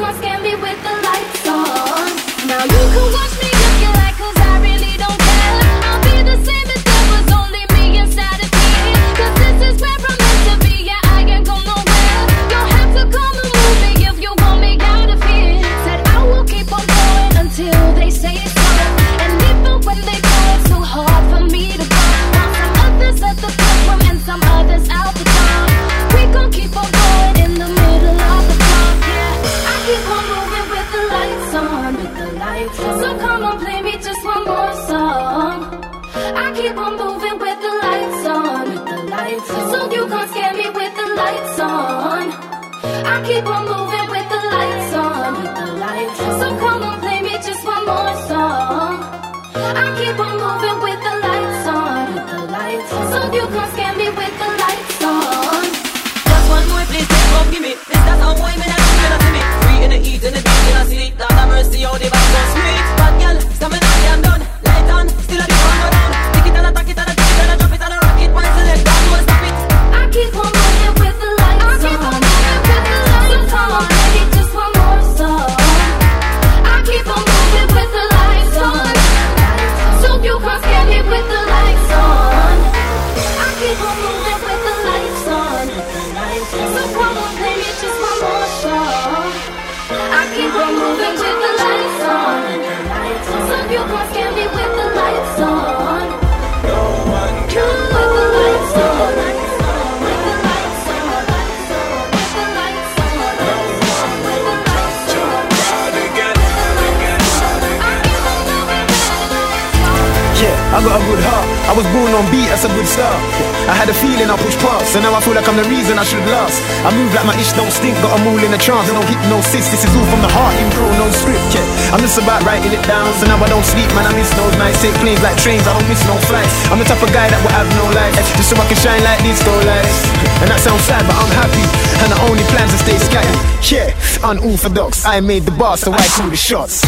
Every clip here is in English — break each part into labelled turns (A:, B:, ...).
A: clocks can be with the lights on. Now you can watch.
B: might sound sad, but I'm happy. And I only plans to stay scattered. Yeah, unorthodox. I made the bar, so I through the shots.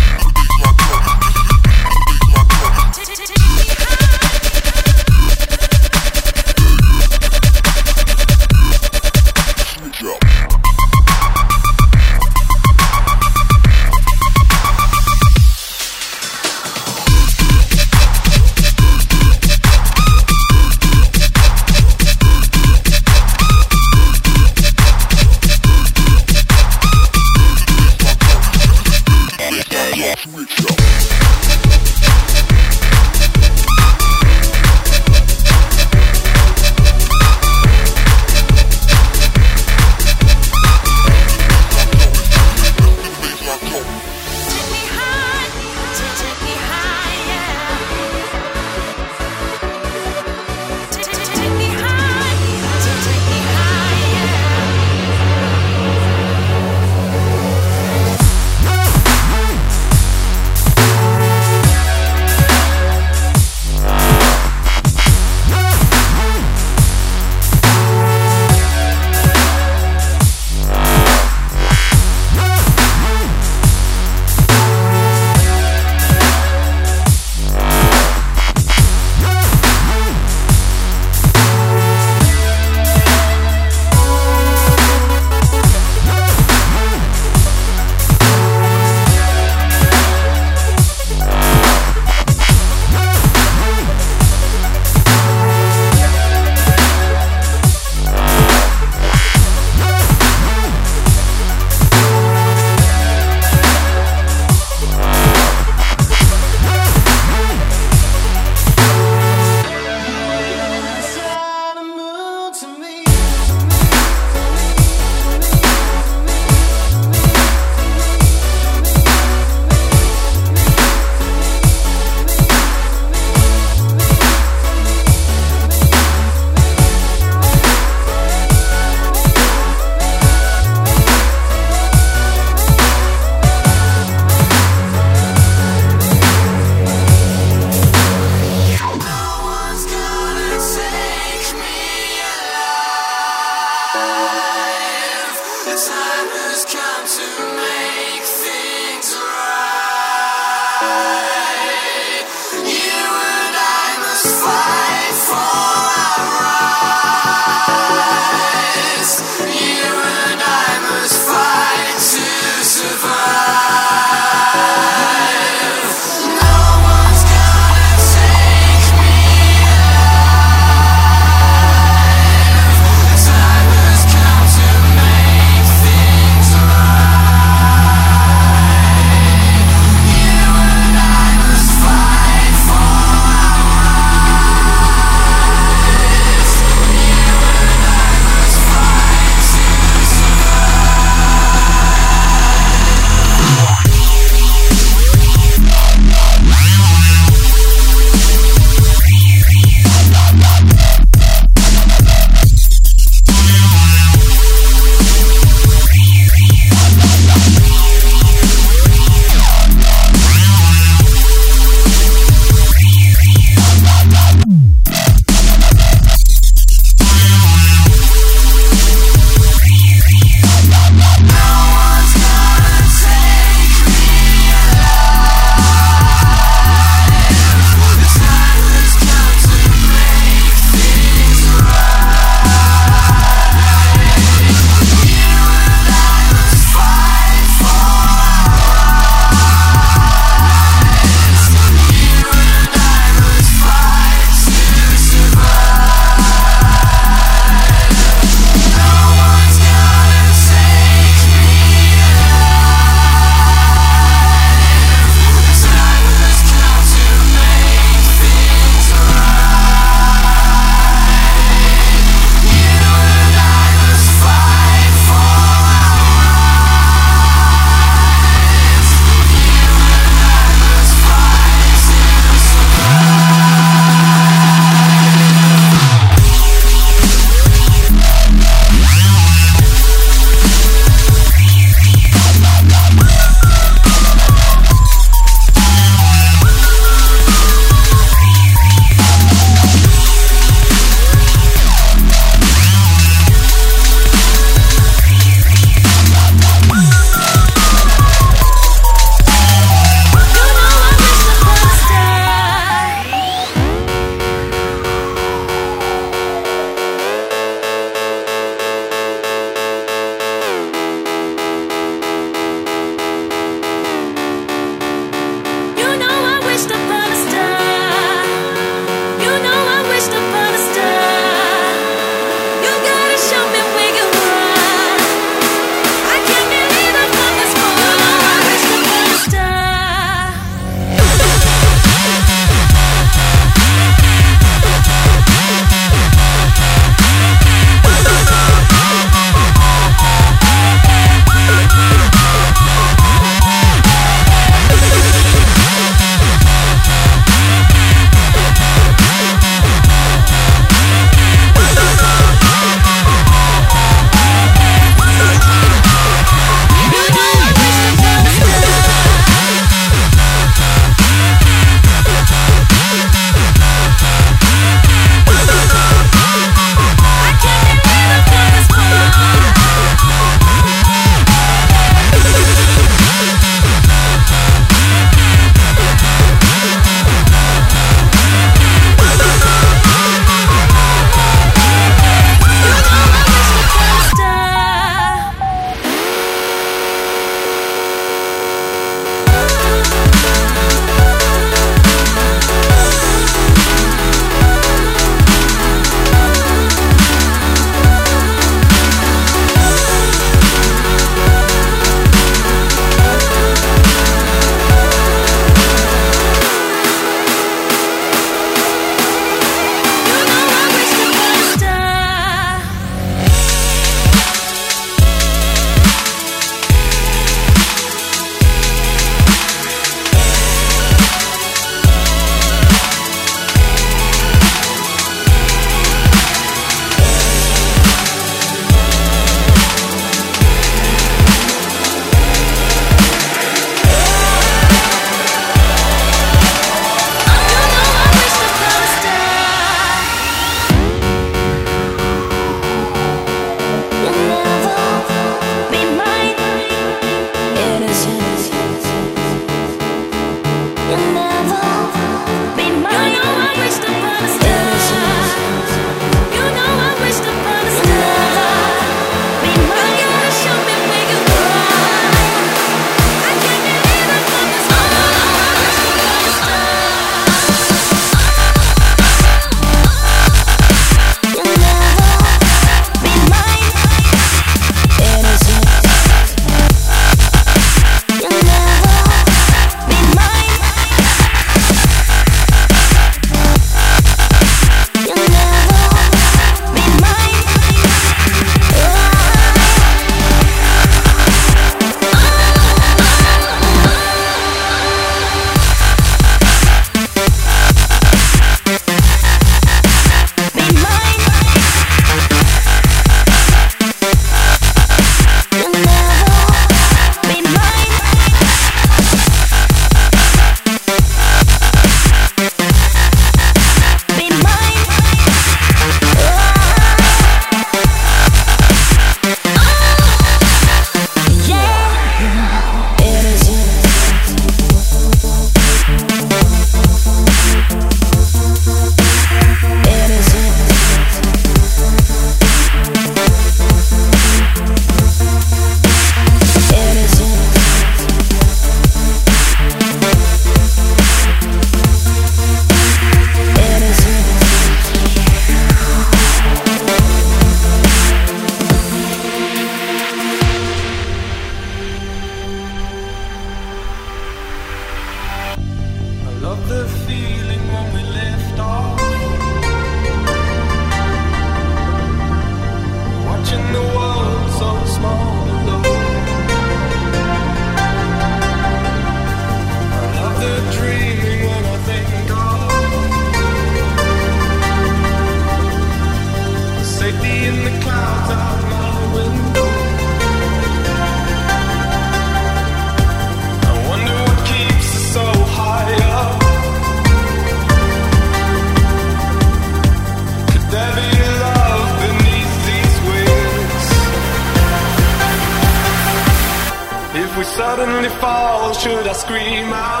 C: Scream out?